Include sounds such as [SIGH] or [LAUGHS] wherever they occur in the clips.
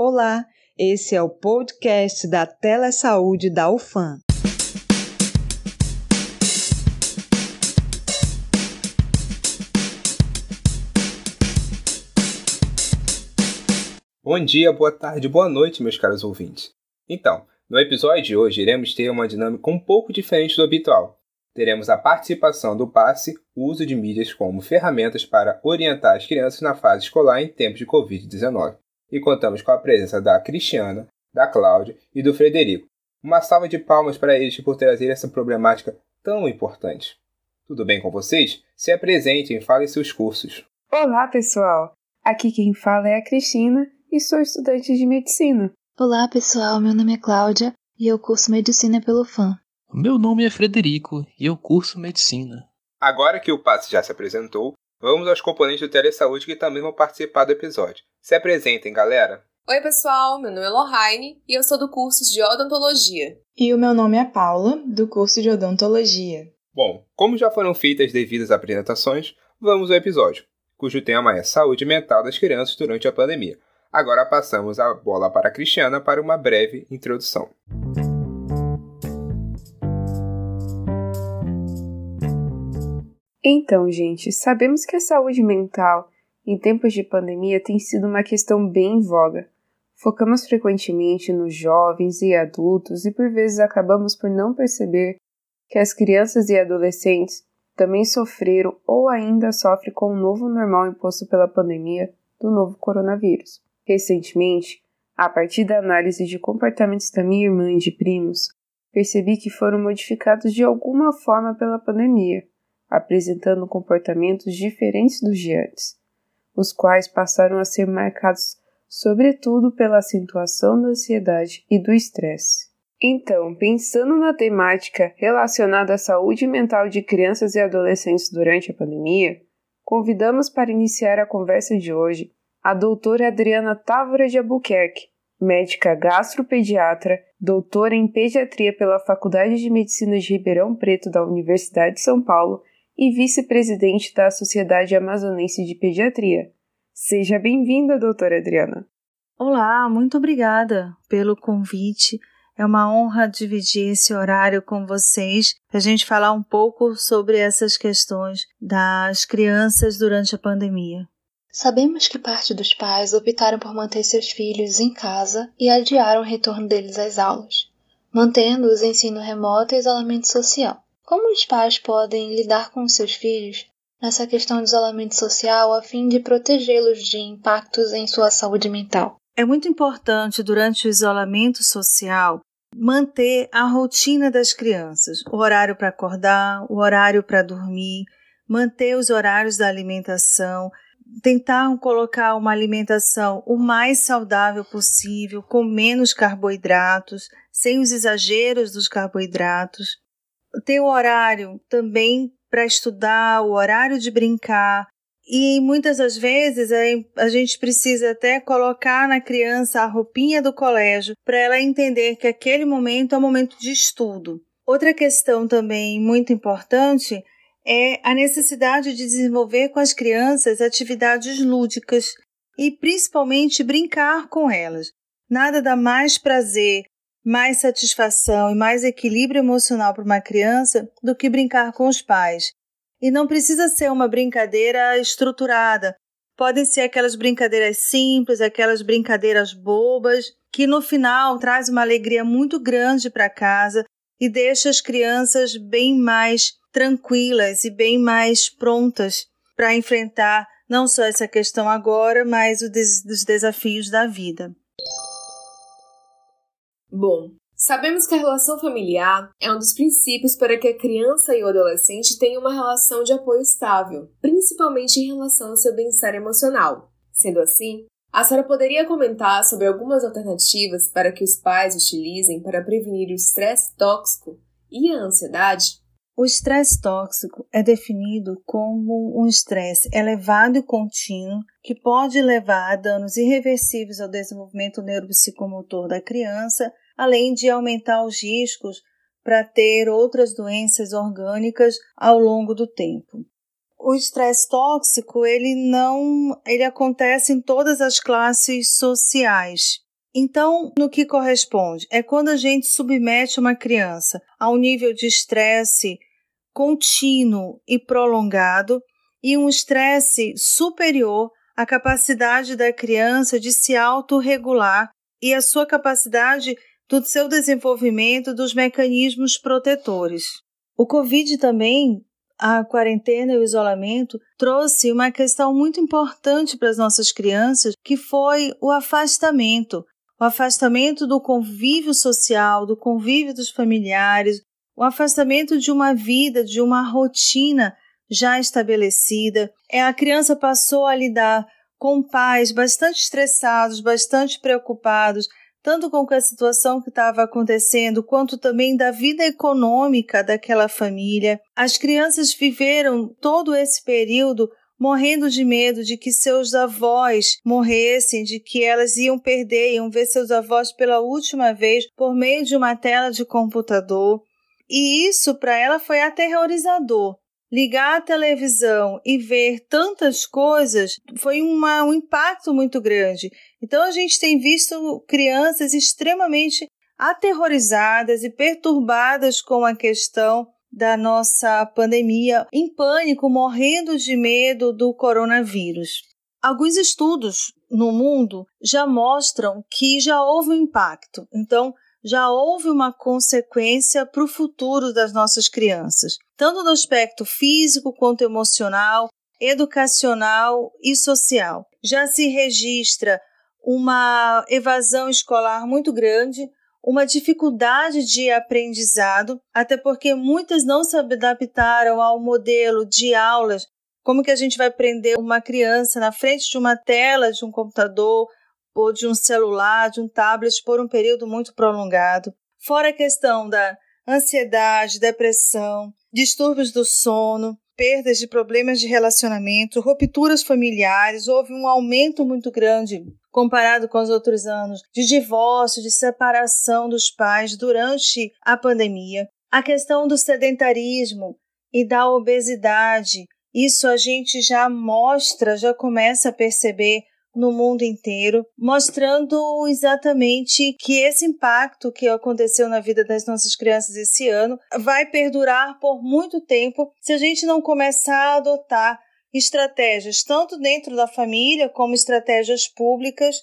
Olá, esse é o podcast da Telesaúde da UFAM. Bom dia, boa tarde, boa noite, meus caros ouvintes. Então, no episódio de hoje iremos ter uma dinâmica um pouco diferente do habitual teremos a participação do passe, o uso de mídias como ferramentas para orientar as crianças na fase escolar em tempos de Covid-19. E contamos com a presença da Cristiana, da Cláudia e do Frederico. Uma salva de palmas para eles por trazer essa problemática tão importante. Tudo bem com vocês? Se apresentem e falem seus cursos. Olá, pessoal! Aqui quem fala é a Cristina e sou estudante de medicina. Olá, pessoal! Meu nome é Cláudia e eu curso medicina pelo FAM. Meu nome é Frederico e eu curso medicina. Agora que o passe já se apresentou, vamos aos componentes do Telesaúde que também vão participar do episódio. Se apresentem, galera! Oi, pessoal, meu nome é Lohane e eu sou do curso de odontologia. E o meu nome é Paula, do curso de odontologia. Bom, como já foram feitas devidas apresentações, vamos ao episódio, cujo tema é saúde mental das crianças durante a pandemia. Agora passamos a bola para a Cristiana para uma breve introdução. Então, gente, sabemos que a saúde mental em tempos de pandemia tem sido uma questão bem em voga. Focamos frequentemente nos jovens e adultos e por vezes acabamos por não perceber que as crianças e adolescentes também sofreram ou ainda sofrem com o novo normal imposto pela pandemia do novo coronavírus. Recentemente, a partir da análise de comportamentos da minha irmã e de primos, percebi que foram modificados de alguma forma pela pandemia apresentando comportamentos diferentes dos de antes, os quais passaram a ser marcados sobretudo pela acentuação da ansiedade e do estresse. Então, pensando na temática relacionada à saúde mental de crianças e adolescentes durante a pandemia, convidamos para iniciar a conversa de hoje a doutora Adriana Távora de Albuquerque, médica gastropediatra, doutora em pediatria pela Faculdade de Medicina de Ribeirão Preto da Universidade de São Paulo e vice-presidente da Sociedade Amazonense de Pediatria. Seja bem-vinda, doutora Adriana. Olá, muito obrigada pelo convite. É uma honra dividir esse horário com vocês para a gente falar um pouco sobre essas questões das crianças durante a pandemia. Sabemos que parte dos pais optaram por manter seus filhos em casa e adiaram o retorno deles às aulas, mantendo os ensino remoto e isolamento social. Como os pais podem lidar com seus filhos nessa questão de isolamento social a fim de protegê-los de impactos em sua saúde mental? É muito importante durante o isolamento social manter a rotina das crianças, o horário para acordar, o horário para dormir, manter os horários da alimentação, tentar colocar uma alimentação o mais saudável possível, com menos carboidratos, sem os exageros dos carboidratos ter o horário também para estudar, o horário de brincar. E muitas das vezes a gente precisa até colocar na criança a roupinha do colégio para ela entender que aquele momento é um momento de estudo. Outra questão também muito importante é a necessidade de desenvolver com as crianças atividades lúdicas e principalmente brincar com elas. Nada dá mais prazer mais satisfação e mais equilíbrio emocional para uma criança do que brincar com os pais. E não precisa ser uma brincadeira estruturada. Podem ser aquelas brincadeiras simples, aquelas brincadeiras bobas, que no final traz uma alegria muito grande para casa e deixa as crianças bem mais tranquilas e bem mais prontas para enfrentar não só essa questão agora, mas os desafios da vida. Bom, sabemos que a relação familiar é um dos princípios para que a criança e o adolescente tenham uma relação de apoio estável, principalmente em relação ao seu bem-estar emocional. Sendo assim, a senhora poderia comentar sobre algumas alternativas para que os pais utilizem para prevenir o estresse tóxico e a ansiedade? O estresse tóxico é definido como um estresse elevado e contínuo que pode levar a danos irreversíveis ao desenvolvimento neuropsicomotor da criança, além de aumentar os riscos para ter outras doenças orgânicas ao longo do tempo. O estresse tóxico, ele não, ele acontece em todas as classes sociais. Então, no que corresponde? É quando a gente submete uma criança a um nível de estresse contínuo e prolongado e um estresse superior à capacidade da criança de se autorregular e a sua capacidade do seu desenvolvimento dos mecanismos protetores. O Covid também, a quarentena e o isolamento, trouxe uma questão muito importante para as nossas crianças, que foi o afastamento. O afastamento do convívio social, do convívio dos familiares, o afastamento de uma vida, de uma rotina já estabelecida. É a criança passou a lidar com pais bastante estressados, bastante preocupados, tanto com a situação que estava acontecendo, quanto também da vida econômica daquela família. As crianças viveram todo esse período morrendo de medo de que seus avós morressem, de que elas iam perder, iam ver seus avós pela última vez por meio de uma tela de computador. E isso para ela foi aterrorizador. Ligar a televisão e ver tantas coisas foi uma, um impacto muito grande. Então a gente tem visto crianças extremamente aterrorizadas e perturbadas com a questão da nossa pandemia, em pânico, morrendo de medo do coronavírus. Alguns estudos no mundo já mostram que já houve um impacto. Então, já houve uma consequência para o futuro das nossas crianças, tanto no aspecto físico quanto emocional, educacional e social. Já se registra uma evasão escolar muito grande, uma dificuldade de aprendizado, até porque muitas não se adaptaram ao modelo de aulas. Como que a gente vai prender uma criança na frente de uma tela de um computador ou de um celular, de um tablet por um período muito prolongado. Fora a questão da ansiedade, depressão, distúrbios do sono, perdas de problemas de relacionamento, rupturas familiares, houve um aumento muito grande comparado com os outros anos de divórcio, de separação dos pais durante a pandemia. A questão do sedentarismo e da obesidade, isso a gente já mostra, já começa a perceber no mundo inteiro, mostrando exatamente que esse impacto que aconteceu na vida das nossas crianças esse ano vai perdurar por muito tempo se a gente não começar a adotar estratégias tanto dentro da família como estratégias públicas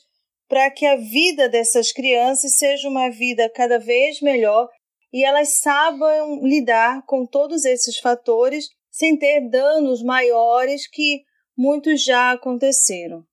para que a vida dessas crianças seja uma vida cada vez melhor e elas saibam lidar com todos esses fatores sem ter danos maiores que muitos já aconteceram.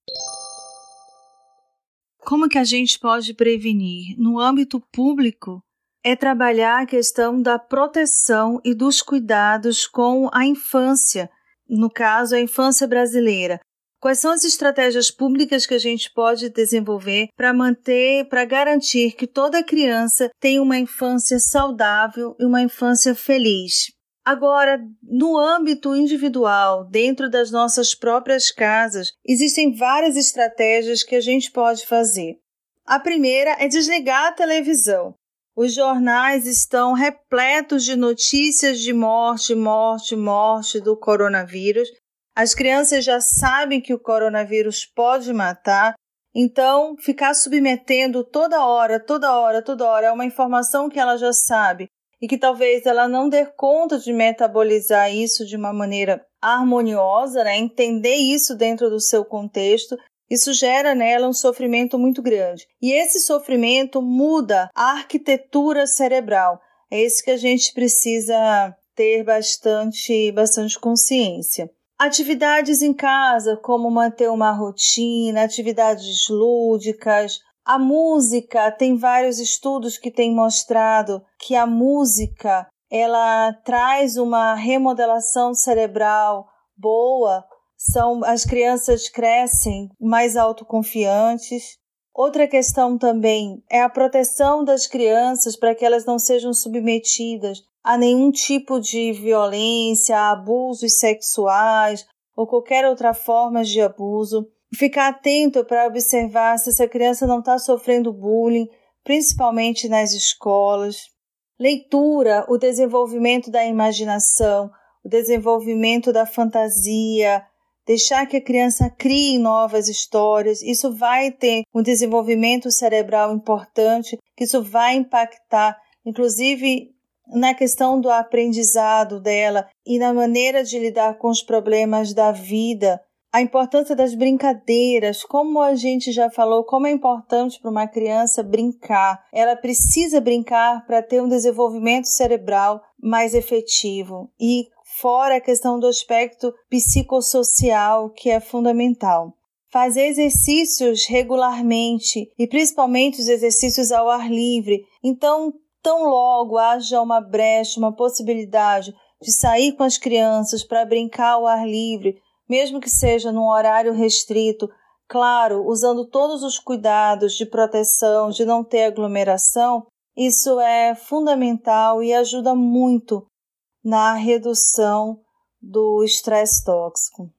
Como que a gente pode prevenir? No âmbito público, é trabalhar a questão da proteção e dos cuidados com a infância, no caso, a infância brasileira. Quais são as estratégias públicas que a gente pode desenvolver para manter, para garantir que toda criança tenha uma infância saudável e uma infância feliz? Agora, no âmbito individual, dentro das nossas próprias casas, existem várias estratégias que a gente pode fazer. A primeira é desligar a televisão. Os jornais estão repletos de notícias de morte, morte, morte do coronavírus. As crianças já sabem que o coronavírus pode matar, então ficar submetendo toda hora, toda hora, toda hora é uma informação que ela já sabe e que talvez ela não dê conta de metabolizar isso de uma maneira harmoniosa, né? entender isso dentro do seu contexto, isso gera nela um sofrimento muito grande. E esse sofrimento muda a arquitetura cerebral. É isso que a gente precisa ter bastante, bastante consciência. Atividades em casa, como manter uma rotina, atividades lúdicas, a música tem vários estudos que têm mostrado que a música ela traz uma remodelação cerebral boa. São as crianças crescem mais autoconfiantes. Outra questão também é a proteção das crianças para que elas não sejam submetidas a nenhum tipo de violência, abusos sexuais ou qualquer outra forma de abuso ficar atento para observar se essa criança não está sofrendo bullying, principalmente nas escolas. Leitura, o desenvolvimento da imaginação, o desenvolvimento da fantasia, deixar que a criança crie novas histórias, isso vai ter um desenvolvimento cerebral importante, que isso vai impactar, inclusive na questão do aprendizado dela e na maneira de lidar com os problemas da vida. A importância das brincadeiras, como a gente já falou, como é importante para uma criança brincar. Ela precisa brincar para ter um desenvolvimento cerebral mais efetivo. E fora a questão do aspecto psicossocial, que é fundamental. Fazer exercícios regularmente e principalmente os exercícios ao ar livre. Então, tão logo haja uma brecha, uma possibilidade de sair com as crianças para brincar ao ar livre, mesmo que seja num horário restrito, claro, usando todos os cuidados de proteção, de não ter aglomeração, isso é fundamental e ajuda muito na redução do estresse tóxico.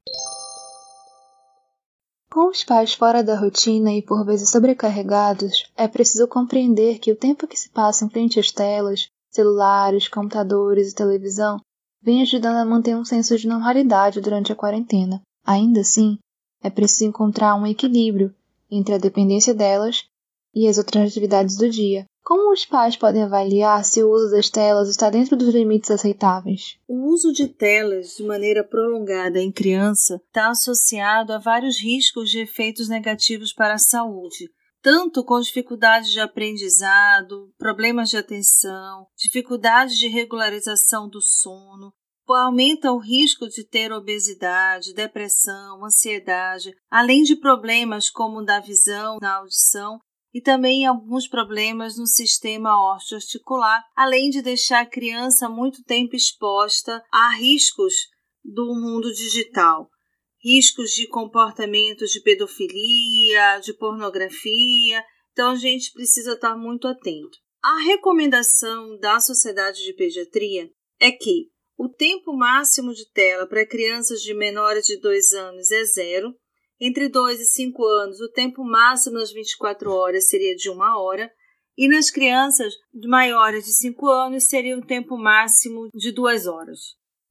Com os pais fora da rotina e por vezes sobrecarregados, é preciso compreender que o tempo que se passa em frente às telas, celulares, computadores e televisão vem ajudando a manter um senso de normalidade durante a quarentena. Ainda assim, é preciso encontrar um equilíbrio entre a dependência delas e as outras atividades do dia, como os pais podem avaliar se o uso das telas está dentro dos limites aceitáveis? O uso de telas de maneira prolongada em criança está associado a vários riscos de efeitos negativos para a saúde, tanto com dificuldades de aprendizado, problemas de atenção, dificuldades de regularização do sono, aumenta o risco de ter obesidade, depressão, ansiedade, além de problemas como da visão, da audição e também alguns problemas no sistema osteoarticular, além de deixar a criança muito tempo exposta a riscos do mundo digital, riscos de comportamentos de pedofilia, de pornografia. Então a gente precisa estar muito atento. A recomendação da Sociedade de Pediatria é que o tempo máximo de tela para crianças de menores de 2 anos é zero entre 2 e 5 anos, o tempo máximo nas 24 horas seria de uma hora, e nas crianças maiores de 5 anos seria o tempo máximo de duas horas.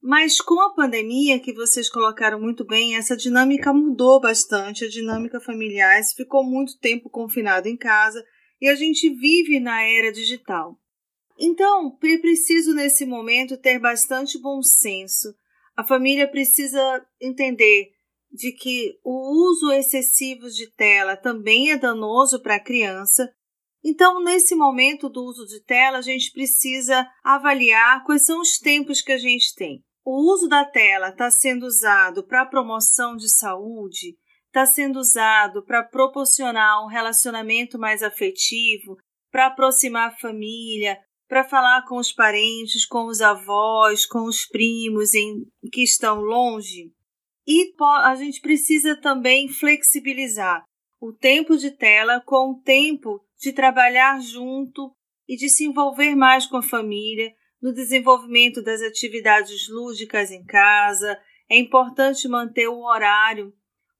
Mas com a pandemia, que vocês colocaram muito bem, essa dinâmica mudou bastante, a dinâmica familiar ficou muito tempo confinado em casa e a gente vive na era digital. Então, é preciso nesse momento ter bastante bom senso. A família precisa entender de que o uso excessivo de tela também é danoso para a criança. Então, nesse momento do uso de tela, a gente precisa avaliar quais são os tempos que a gente tem. O uso da tela está sendo usado para promoção de saúde, está sendo usado para proporcionar um relacionamento mais afetivo, para aproximar a família, para falar com os parentes, com os avós, com os primos em, que estão longe. E a gente precisa também flexibilizar o tempo de tela com o tempo de trabalhar junto e de se envolver mais com a família no desenvolvimento das atividades lúdicas em casa. É importante manter o horário,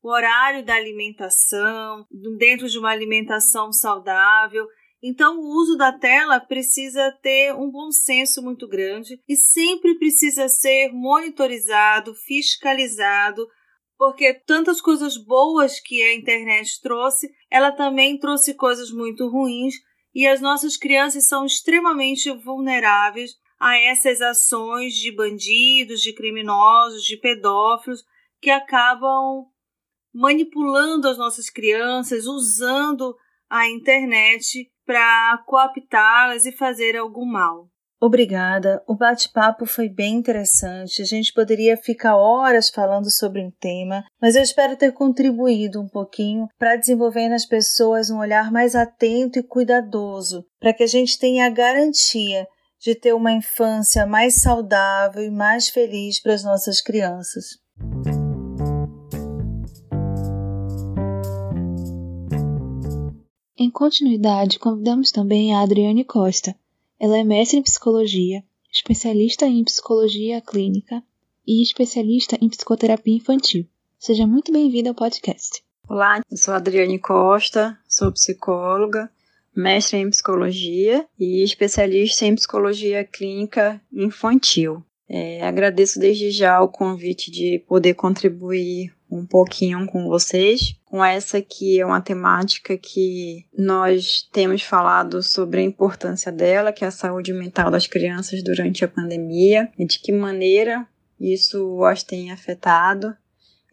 o horário da alimentação, dentro de uma alimentação saudável então, o uso da tela precisa ter um bom senso muito grande e sempre precisa ser monitorizado, fiscalizado, porque tantas coisas boas que a internet trouxe, ela também trouxe coisas muito ruins e as nossas crianças são extremamente vulneráveis a essas ações de bandidos, de criminosos, de pedófilos que acabam manipulando as nossas crianças, usando a internet para cooptá-las e fazer algum mal. Obrigada, o bate-papo foi bem interessante. A gente poderia ficar horas falando sobre um tema, mas eu espero ter contribuído um pouquinho para desenvolver nas pessoas um olhar mais atento e cuidadoso, para que a gente tenha a garantia de ter uma infância mais saudável e mais feliz para as nossas crianças. Em continuidade, convidamos também a Adriane Costa. Ela é mestre em psicologia, especialista em psicologia clínica e especialista em psicoterapia infantil. Seja muito bem-vinda ao podcast. Olá, eu sou a Adriane Costa, sou psicóloga, mestre em psicologia e especialista em psicologia clínica infantil. É, agradeço desde já o convite de poder contribuir um pouquinho com vocês, com essa que é uma temática que nós temos falado sobre a importância dela, que é a saúde mental das crianças durante a pandemia, e de que maneira isso as tem afetado,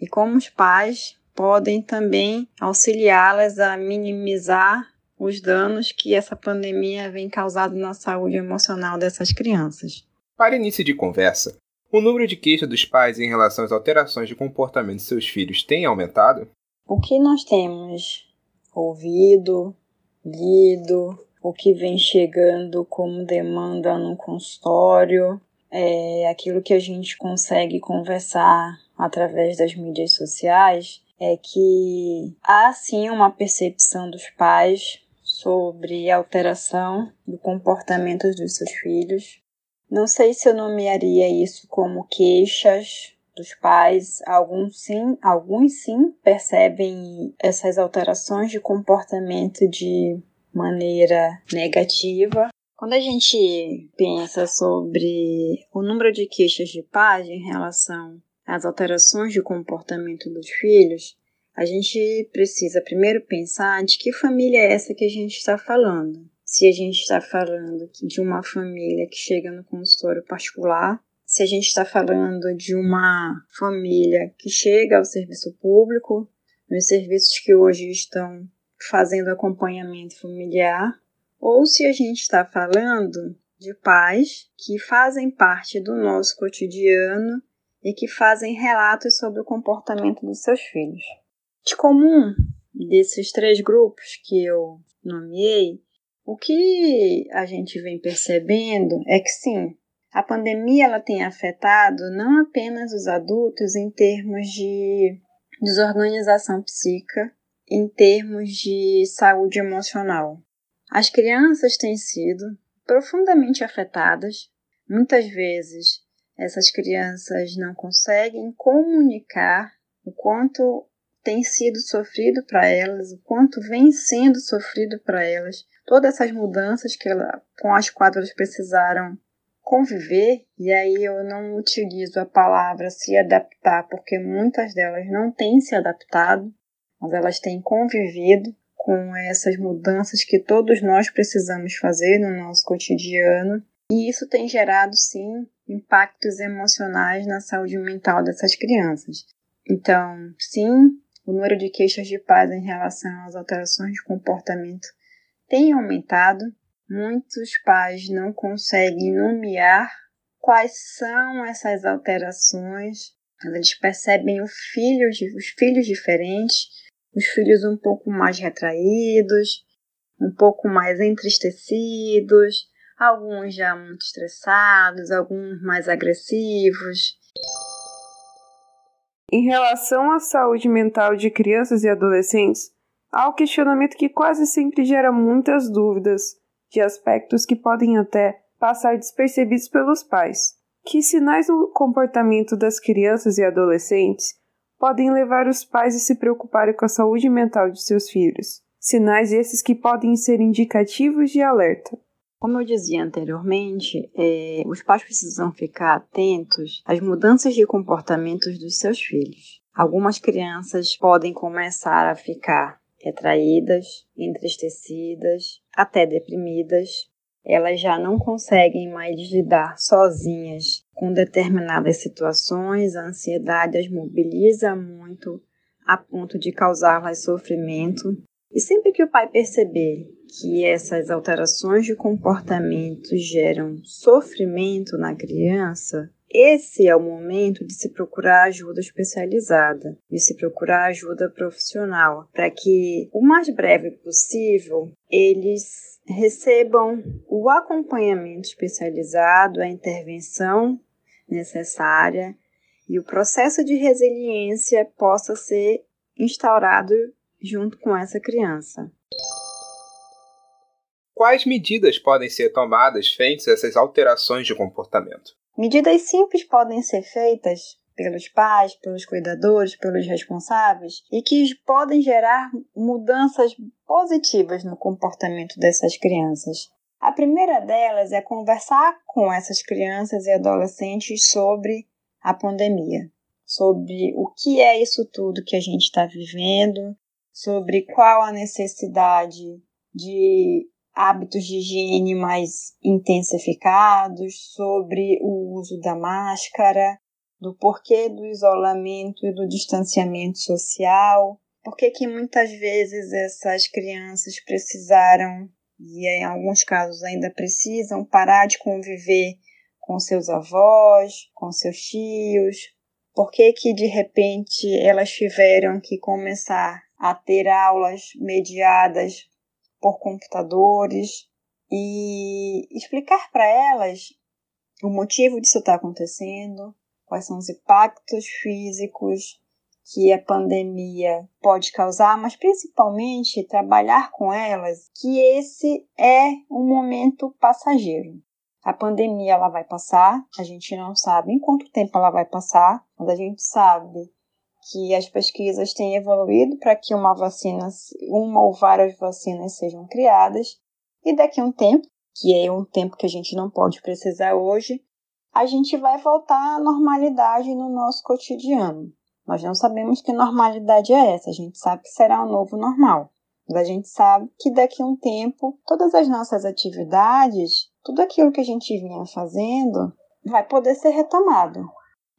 e como os pais podem também auxiliá-las a minimizar os danos que essa pandemia vem causando na saúde emocional dessas crianças. Para início de conversa, o número de queixas dos pais em relação às alterações de comportamento de seus filhos tem aumentado? O que nós temos ouvido, lido, o que vem chegando como demanda no consultório, é aquilo que a gente consegue conversar através das mídias sociais, é que há sim uma percepção dos pais sobre alteração do comportamento dos seus filhos, não sei se eu nomearia isso como queixas dos pais. Alguns sim, alguns sim percebem essas alterações de comportamento de maneira negativa. Quando a gente pensa sobre o número de queixas de pais em relação às alterações de comportamento dos filhos, a gente precisa primeiro pensar de que família é essa que a gente está falando se a gente está falando de uma família que chega no consultório particular, se a gente está falando de uma família que chega ao serviço público, nos serviços que hoje estão fazendo acompanhamento familiar, ou se a gente está falando de pais que fazem parte do nosso cotidiano e que fazem relatos sobre o comportamento dos seus filhos. De comum desses três grupos que eu nomeei, o que a gente vem percebendo é que sim, a pandemia ela tem afetado não apenas os adultos em termos de desorganização psíquica, em termos de saúde emocional. As crianças têm sido profundamente afetadas. Muitas vezes essas crianças não conseguem comunicar o quanto tem sido sofrido para elas, o quanto vem sendo sofrido para elas, todas essas mudanças que ela, com as quais elas precisaram conviver, e aí eu não utilizo a palavra se adaptar, porque muitas delas não têm se adaptado, mas elas têm convivido com essas mudanças que todos nós precisamos fazer no nosso cotidiano, e isso tem gerado sim impactos emocionais na saúde mental dessas crianças. Então, sim, o número de queixas de pais em relação às alterações de comportamento tem aumentado. Muitos pais não conseguem nomear quais são essas alterações. Eles percebem os filhos, os filhos diferentes, os filhos um pouco mais retraídos, um pouco mais entristecidos, alguns já muito estressados, alguns mais agressivos. Em relação à saúde mental de crianças e adolescentes, Há um questionamento que quase sempre gera muitas dúvidas, de aspectos que podem até passar despercebidos pelos pais. Que sinais no comportamento das crianças e adolescentes podem levar os pais a se preocuparem com a saúde mental de seus filhos? Sinais esses que podem ser indicativos de alerta. Como eu dizia anteriormente, é, os pais precisam ficar atentos às mudanças de comportamentos dos seus filhos. Algumas crianças podem começar a ficar retraídas, entristecidas, até deprimidas. Elas já não conseguem mais lidar sozinhas com determinadas situações, a ansiedade as mobiliza muito a ponto de causar-las sofrimento. E sempre que o pai perceber que essas alterações de comportamento geram sofrimento na criança, esse é o momento de se procurar ajuda especializada, de se procurar ajuda profissional, para que o mais breve possível eles recebam o acompanhamento especializado, a intervenção necessária e o processo de resiliência possa ser instaurado junto com essa criança. Quais medidas podem ser tomadas frente a essas alterações de comportamento? Medidas simples podem ser feitas pelos pais, pelos cuidadores, pelos responsáveis e que podem gerar mudanças positivas no comportamento dessas crianças. A primeira delas é conversar com essas crianças e adolescentes sobre a pandemia, sobre o que é isso tudo que a gente está vivendo, sobre qual a necessidade de hábitos de higiene mais intensificados, sobre o uso da máscara, do porquê do isolamento e do distanciamento social, por que muitas vezes essas crianças precisaram e em alguns casos ainda precisam parar de conviver com seus avós, com seus tios, por que que de repente elas tiveram que começar a ter aulas mediadas por computadores e explicar para elas o motivo disso estar tá acontecendo, quais são os impactos físicos que a pandemia pode causar, mas principalmente trabalhar com elas que esse é um momento passageiro. A pandemia ela vai passar, a gente não sabe em quanto tempo ela vai passar, mas a gente sabe que as pesquisas têm evoluído para que uma vacina, uma ou várias vacinas sejam criadas, e daqui a um tempo, que é um tempo que a gente não pode precisar hoje, a gente vai voltar à normalidade no nosso cotidiano. Nós não sabemos que normalidade é essa, a gente sabe que será o novo normal. Mas a gente sabe que daqui a um tempo, todas as nossas atividades, tudo aquilo que a gente vinha fazendo, vai poder ser retomado.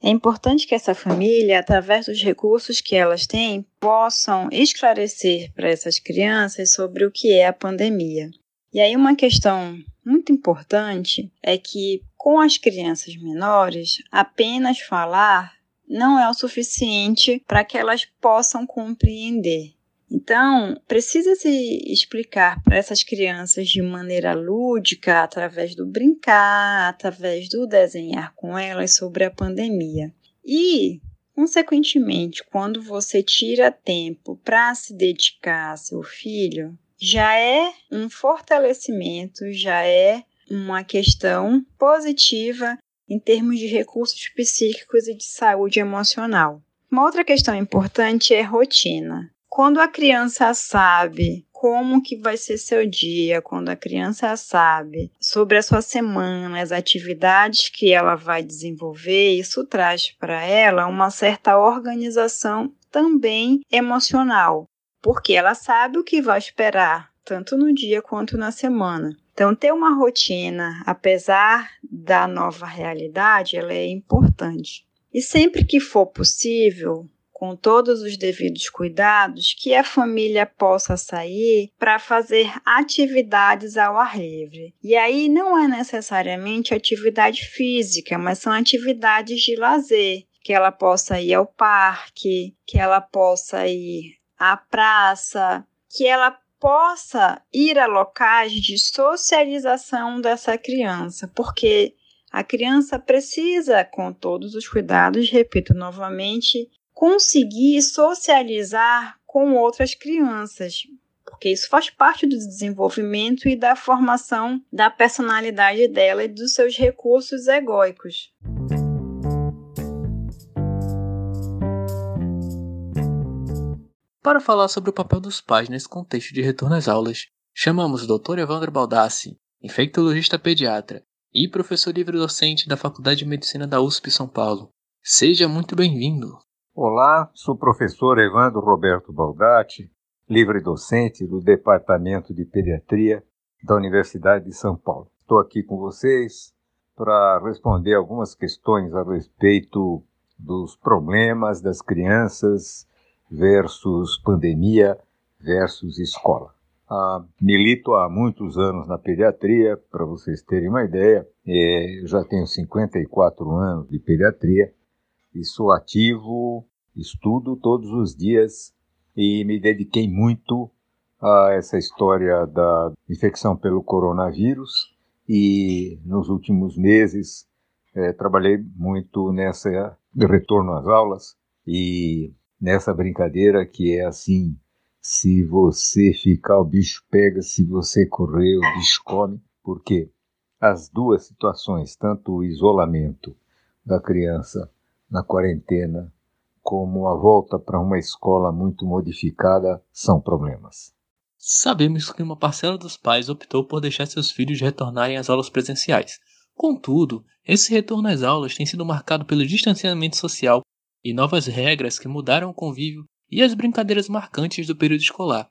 É importante que essa família, através dos recursos que elas têm, possam esclarecer para essas crianças sobre o que é a pandemia. E aí, uma questão muito importante é que, com as crianças menores, apenas falar não é o suficiente para que elas possam compreender. Então, precisa se explicar para essas crianças de maneira lúdica, através do brincar, através do desenhar com elas sobre a pandemia. E, consequentemente, quando você tira tempo para se dedicar a seu filho, já é um fortalecimento, já é uma questão positiva em termos de recursos psíquicos e de saúde emocional. Uma outra questão importante é rotina. Quando a criança sabe como que vai ser seu dia, quando a criança sabe sobre a sua semana, as atividades que ela vai desenvolver, isso traz para ela uma certa organização também emocional, porque ela sabe o que vai esperar, tanto no dia quanto na semana. Então, ter uma rotina, apesar da nova realidade, ela é importante. E sempre que for possível, com todos os devidos cuidados, que a família possa sair para fazer atividades ao ar livre. E aí não é necessariamente atividade física, mas são atividades de lazer, que ela possa ir ao parque, que ela possa ir à praça, que ela possa ir a locais de socialização dessa criança, porque a criança precisa, com todos os cuidados, repito novamente, conseguir socializar com outras crianças, porque isso faz parte do desenvolvimento e da formação da personalidade dela e dos seus recursos egóicos. Para falar sobre o papel dos pais nesse contexto de retorno às aulas, chamamos o Dr. Evandro Baldassi, infectologista pediatra e professor livre-docente da Faculdade de Medicina da USP São Paulo. Seja muito bem-vindo! Olá, sou o professor Evandro Roberto Baldatti, livre docente do Departamento de Pediatria da Universidade de São Paulo. Estou aqui com vocês para responder algumas questões a respeito dos problemas das crianças versus pandemia versus escola. Ah, milito há muitos anos na pediatria, para vocês terem uma ideia, é, já tenho 54 anos de pediatria e sou ativo, estudo todos os dias e me dediquei muito a essa história da infecção pelo coronavírus. E nos últimos meses é, trabalhei muito nessa retorno às aulas e nessa brincadeira que é assim se você ficar o bicho pega se você correr o bicho come. Porque as duas situações tanto o isolamento da criança na quarentena, como a volta para uma escola muito modificada, são problemas. Sabemos que uma parcela dos pais optou por deixar seus filhos retornarem às aulas presenciais. Contudo, esse retorno às aulas tem sido marcado pelo distanciamento social e novas regras que mudaram o convívio e as brincadeiras marcantes do período escolar.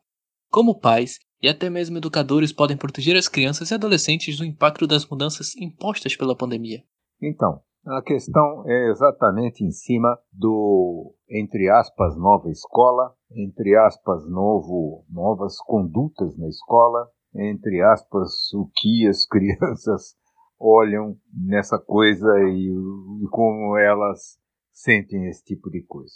Como pais e até mesmo educadores podem proteger as crianças e adolescentes do impacto das mudanças impostas pela pandemia? Então, a questão é exatamente em cima do, entre aspas, nova escola, entre aspas, novo, novas condutas na escola, entre aspas, o que as [LAUGHS] crianças olham nessa coisa e, e como elas sentem esse tipo de coisa.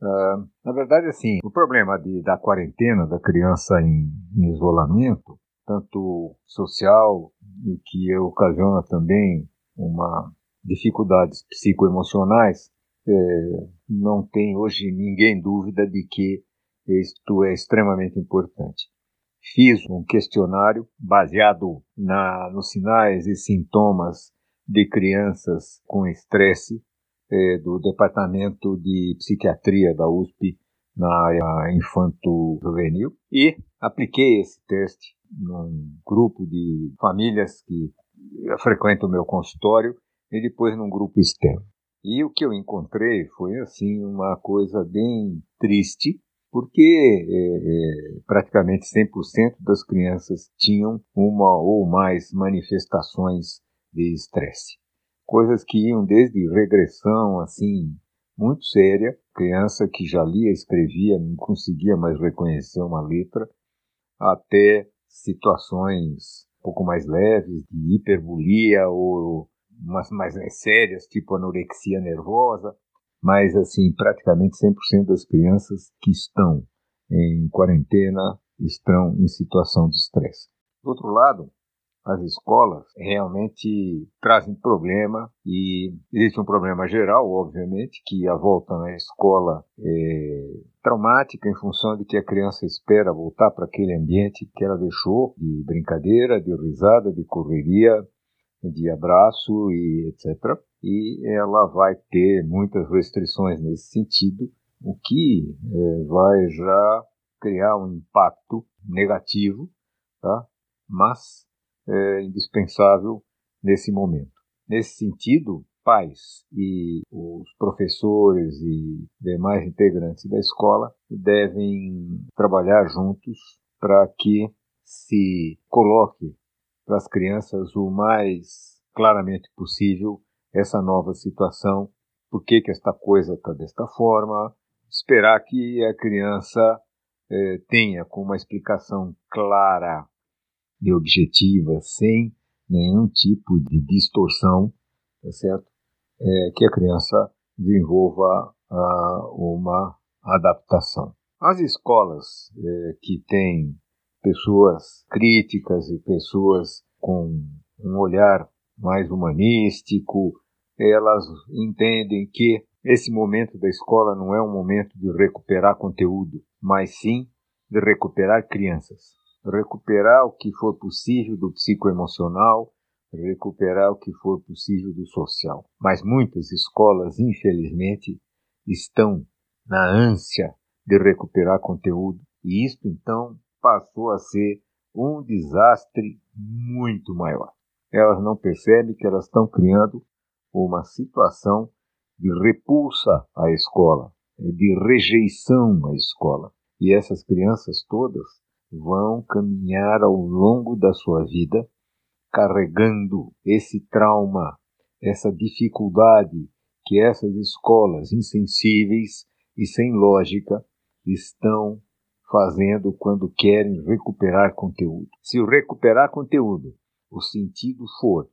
Uh, na verdade, assim, o problema de, da quarentena da criança em, em isolamento, tanto social e que ocasiona também uma dificuldades psicoemocionais, é, não tem hoje ninguém dúvida de que isto é extremamente importante. Fiz um questionário baseado na, nos sinais e sintomas de crianças com estresse é, do Departamento de Psiquiatria da USP na área infanto-juvenil e apliquei esse teste num grupo de famílias que frequentam o meu consultório e depois num grupo externo. E o que eu encontrei foi assim uma coisa bem triste, porque é, é, praticamente 100% das crianças tinham uma ou mais manifestações de estresse. Coisas que iam desde regressão assim muito séria, criança que já lia, escrevia, não conseguia mais reconhecer uma letra, até situações um pouco mais leves de hiperbolia ou umas mais sérias, tipo anorexia nervosa, mas assim, praticamente 100% das crianças que estão em quarentena estão em situação de estresse. Do outro lado, as escolas realmente trazem problema e existe um problema geral, obviamente, que a volta na escola é traumática em função de que a criança espera voltar para aquele ambiente que ela deixou de brincadeira, de risada, de correria, de abraço e etc. E ela vai ter muitas restrições nesse sentido, o que é, vai já criar um impacto negativo, tá? mas é indispensável nesse momento. Nesse sentido, pais e os professores e demais integrantes da escola devem trabalhar juntos para que se coloque para as crianças o mais claramente possível essa nova situação, por que, que esta coisa está desta forma, esperar que a criança eh, tenha com uma explicação clara e objetiva, sem nenhum tipo de distorção, tá certo? É, que a criança desenvolva ah, uma adaptação. As escolas é, que têm pessoas críticas e pessoas com um olhar mais humanístico, elas entendem que esse momento da escola não é um momento de recuperar conteúdo, mas sim de recuperar crianças. Recuperar o que for possível do psicoemocional, recuperar o que for possível do social. Mas muitas escolas, infelizmente, estão na ânsia de recuperar conteúdo, e isto então passou a ser um desastre muito maior. Elas não percebem que elas estão criando uma situação de repulsa à escola, de rejeição à escola. E essas crianças todas vão caminhar ao longo da sua vida carregando esse trauma, essa dificuldade que essas escolas insensíveis e sem lógica estão fazendo quando querem recuperar conteúdo. Se o recuperar conteúdo, o sentido for,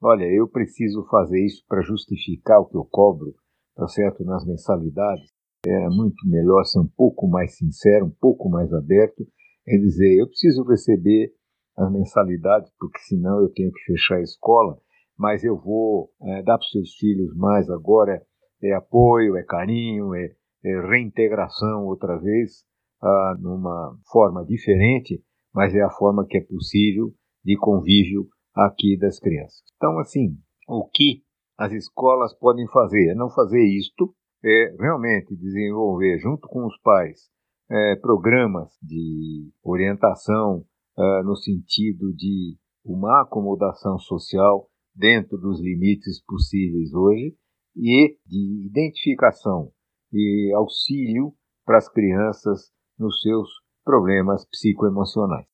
olha, eu preciso fazer isso para justificar o que eu cobro, tá certo, nas mensalidades, era muito melhor ser um pouco mais sincero, um pouco mais aberto, é dizer, eu preciso receber as mensalidades, porque senão eu tenho que fechar a escola, mas eu vou é, dar para os seus filhos mais agora, é apoio, é carinho, é, é reintegração outra vez, ah, numa forma diferente, mas é a forma que é possível de convívio aqui das crianças. Então, assim, o que as escolas podem fazer é não fazer isto, é realmente desenvolver, junto com os pais, é, programas de orientação é, no sentido de uma acomodação social dentro dos limites possíveis hoje e de identificação e auxílio para as crianças nos seus problemas psicoemocionais.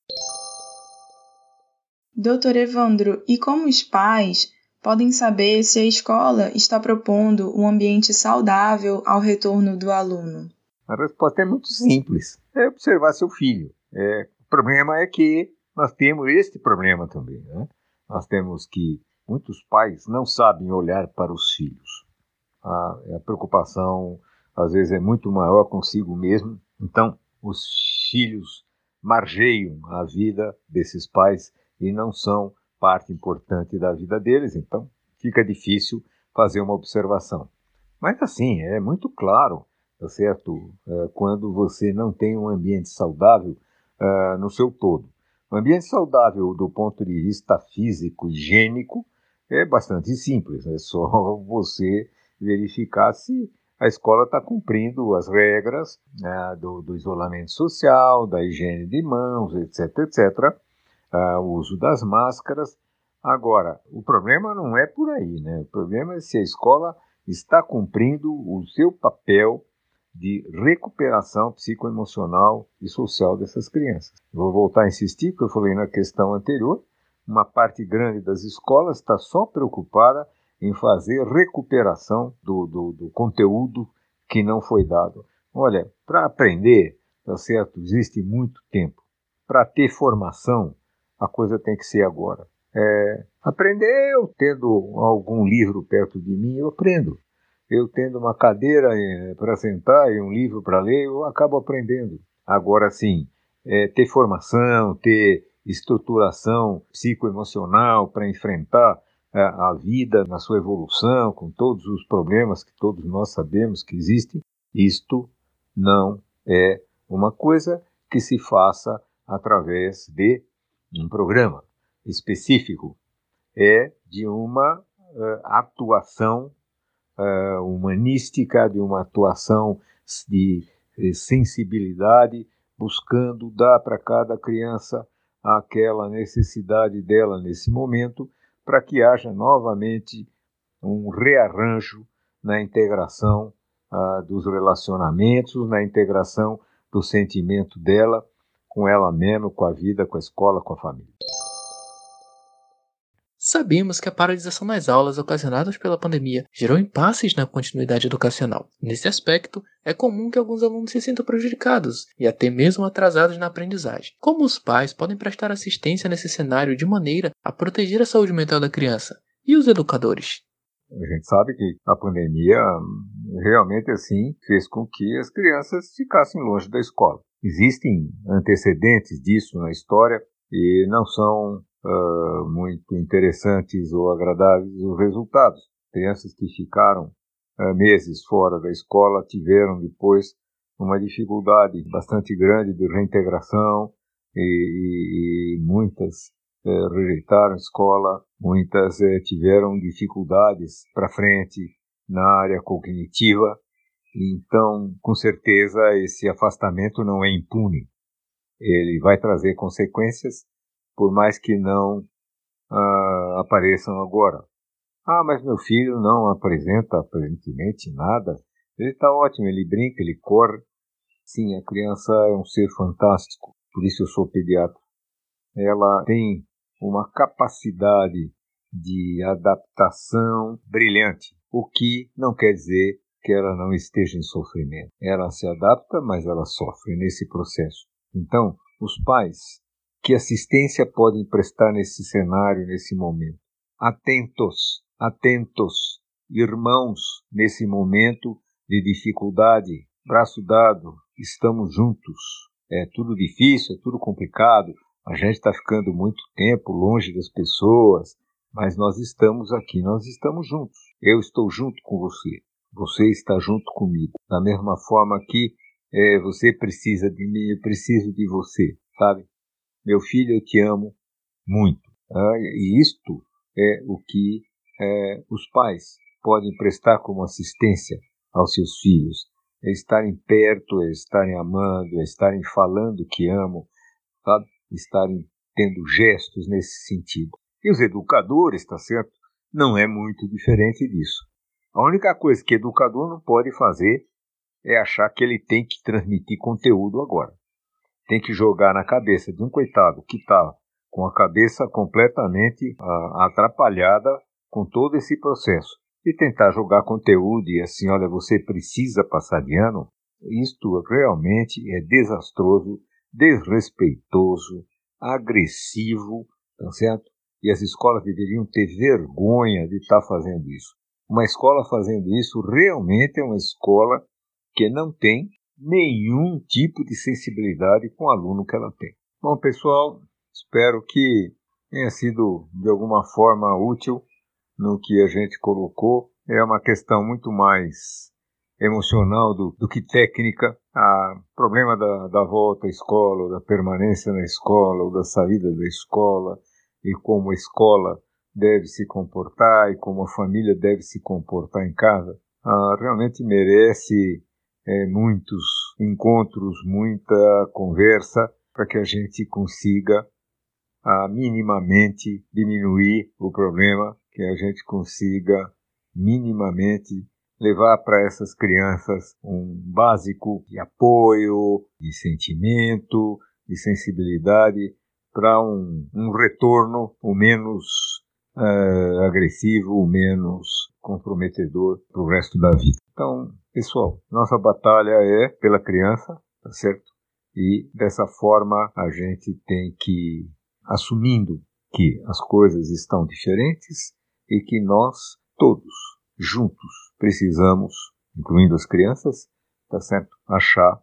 Doutor Evandro, e como os pais podem saber se a escola está propondo um ambiente saudável ao retorno do aluno? A resposta é muito simples: é observar seu filho. É, o problema é que nós temos este problema também. Né? Nós temos que muitos pais não sabem olhar para os filhos. A, a preocupação às vezes é muito maior consigo mesmo. Então, os filhos margeiam a vida desses pais e não são parte importante da vida deles, então fica difícil fazer uma observação. Mas assim, é muito claro, tá certo? É, quando você não tem um ambiente saudável é, no seu todo. O ambiente saudável do ponto de vista físico, higiênico, é bastante simples, é só [LAUGHS] você verificar se a escola está cumprindo as regras né, do, do, isolamento social, da higiene de mãos, etc, etc, uh, o uso das máscaras. Agora, o problema não é por aí, né? O problema é se a escola está cumprindo o seu papel de recuperação psicoemocional e social dessas crianças. Vou voltar a insistir, porque eu falei na questão anterior, uma parte grande das escolas está só preocupada em fazer recuperação do, do, do conteúdo que não foi dado. Olha, para aprender, tá certo, existe muito tempo. Para ter formação, a coisa tem que ser agora. É, aprender, eu tendo algum livro perto de mim, eu aprendo. Eu tendo uma cadeira é, para sentar e um livro para ler, eu acabo aprendendo. Agora sim, é, ter formação, ter estruturação psicoemocional para enfrentar a vida na sua evolução, com todos os problemas que todos nós sabemos que existem, isto não é uma coisa que se faça através de um programa específico. É de uma uh, atuação uh, humanística, de uma atuação de sensibilidade, buscando dar para cada criança aquela necessidade dela nesse momento para que haja novamente um rearranjo na integração ah, dos relacionamentos, na integração do sentimento dela com ela mesma, com a vida, com a escola, com a família. Sabemos que a paralisação nas aulas ocasionadas pela pandemia gerou impasses na continuidade educacional. Nesse aspecto, é comum que alguns alunos se sintam prejudicados e até mesmo atrasados na aprendizagem. Como os pais podem prestar assistência nesse cenário de maneira a proteger a saúde mental da criança? E os educadores? A gente sabe que a pandemia realmente assim fez com que as crianças ficassem longe da escola. Existem antecedentes disso na história e não são uh, muito interessantes ou agradáveis os resultados. Crianças que ficaram uh, meses fora da escola tiveram depois uma dificuldade bastante grande de reintegração e, e, e muitas uh, rejeitaram a escola, muitas eh, tiveram dificuldades para frente na área cognitiva. Então, com certeza, esse afastamento não é impune. Ele vai trazer consequências por mais que não uh, apareçam agora. Ah, mas meu filho não apresenta aparentemente nada. Ele está ótimo, ele brinca, ele corre. Sim, a criança é um ser fantástico, por isso eu sou pediatra. Ela tem uma capacidade de adaptação brilhante, o que não quer dizer que ela não esteja em sofrimento. Ela se adapta, mas ela sofre nesse processo. Então, os pais que assistência podem prestar nesse cenário, nesse momento? Atentos, atentos, irmãos, nesse momento de dificuldade, braço dado, estamos juntos. É tudo difícil, é tudo complicado, a gente está ficando muito tempo longe das pessoas, mas nós estamos aqui, nós estamos juntos. Eu estou junto com você, você está junto comigo. Da mesma forma que é, você precisa de mim, eu preciso de você, sabe? Meu filho, eu te amo muito. Ah, e isto é o que é, os pais podem prestar como assistência aos seus filhos. É estarem perto, é estarem amando, é estarem falando que amam, sabe? estarem tendo gestos nesse sentido. E os educadores, está certo? Não é muito diferente disso. A única coisa que educador não pode fazer é achar que ele tem que transmitir conteúdo agora. Tem que jogar na cabeça de um coitado que está com a cabeça completamente uh, atrapalhada com todo esse processo. E tentar jogar conteúdo e assim, olha, você precisa passar de ano, isto realmente é desastroso, desrespeitoso, agressivo, tá certo? E as escolas deveriam ter vergonha de estar tá fazendo isso. Uma escola fazendo isso realmente é uma escola que não tem nenhum tipo de sensibilidade com o aluno que ela tem. Bom, pessoal, espero que tenha sido de alguma forma útil no que a gente colocou. É uma questão muito mais emocional do, do que técnica. O problema da, da volta à escola, da permanência na escola, ou da saída da escola, e como a escola deve se comportar e como a família deve se comportar em casa, ah, realmente merece é, muitos encontros, muita conversa para que a gente consiga ah, minimamente diminuir o problema, que a gente consiga minimamente levar para essas crianças um básico de apoio, de sentimento, de sensibilidade para um, um, retorno o menos uh, agressivo, o menos comprometedor para o resto da vida. Então, pessoal, nossa batalha é pela criança, tá certo? E dessa forma a gente tem que, assumindo que as coisas estão diferentes e que nós todos juntos precisamos, incluindo as crianças, tá certo? Achar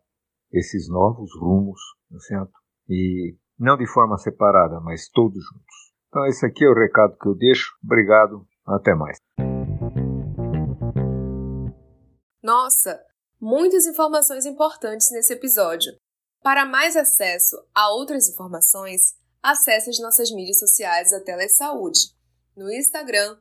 esses novos rumos, tá certo? E não de forma separada, mas todos juntos. Então esse aqui é o recado que eu deixo. Obrigado, até mais. Nossa, muitas informações importantes nesse episódio. Para mais acesso a outras informações, acesse as nossas mídias sociais da Telesaúde, no Instagram,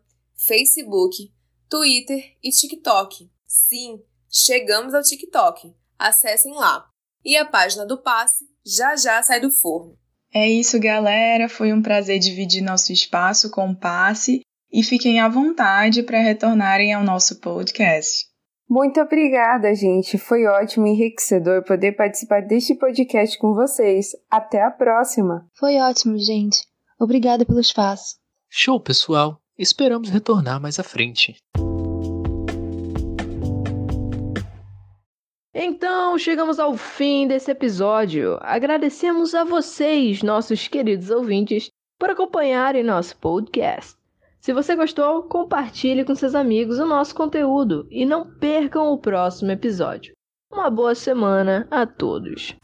Facebook, Twitter e TikTok. Sim, chegamos ao TikTok. Acessem lá. E a página do Passe já já sai do forno. É isso, galera. Foi um prazer dividir nosso espaço com o Passe e fiquem à vontade para retornarem ao nosso podcast. Muito obrigada, gente. Foi ótimo e enriquecedor poder participar deste podcast com vocês. Até a próxima. Foi ótimo, gente. Obrigada pelo espaço. Show, pessoal. Esperamos retornar mais à frente. Então, chegamos ao fim desse episódio. Agradecemos a vocês, nossos queridos ouvintes, por acompanharem nosso podcast. Se você gostou, compartilhe com seus amigos o nosso conteúdo e não percam o próximo episódio. Uma boa semana a todos!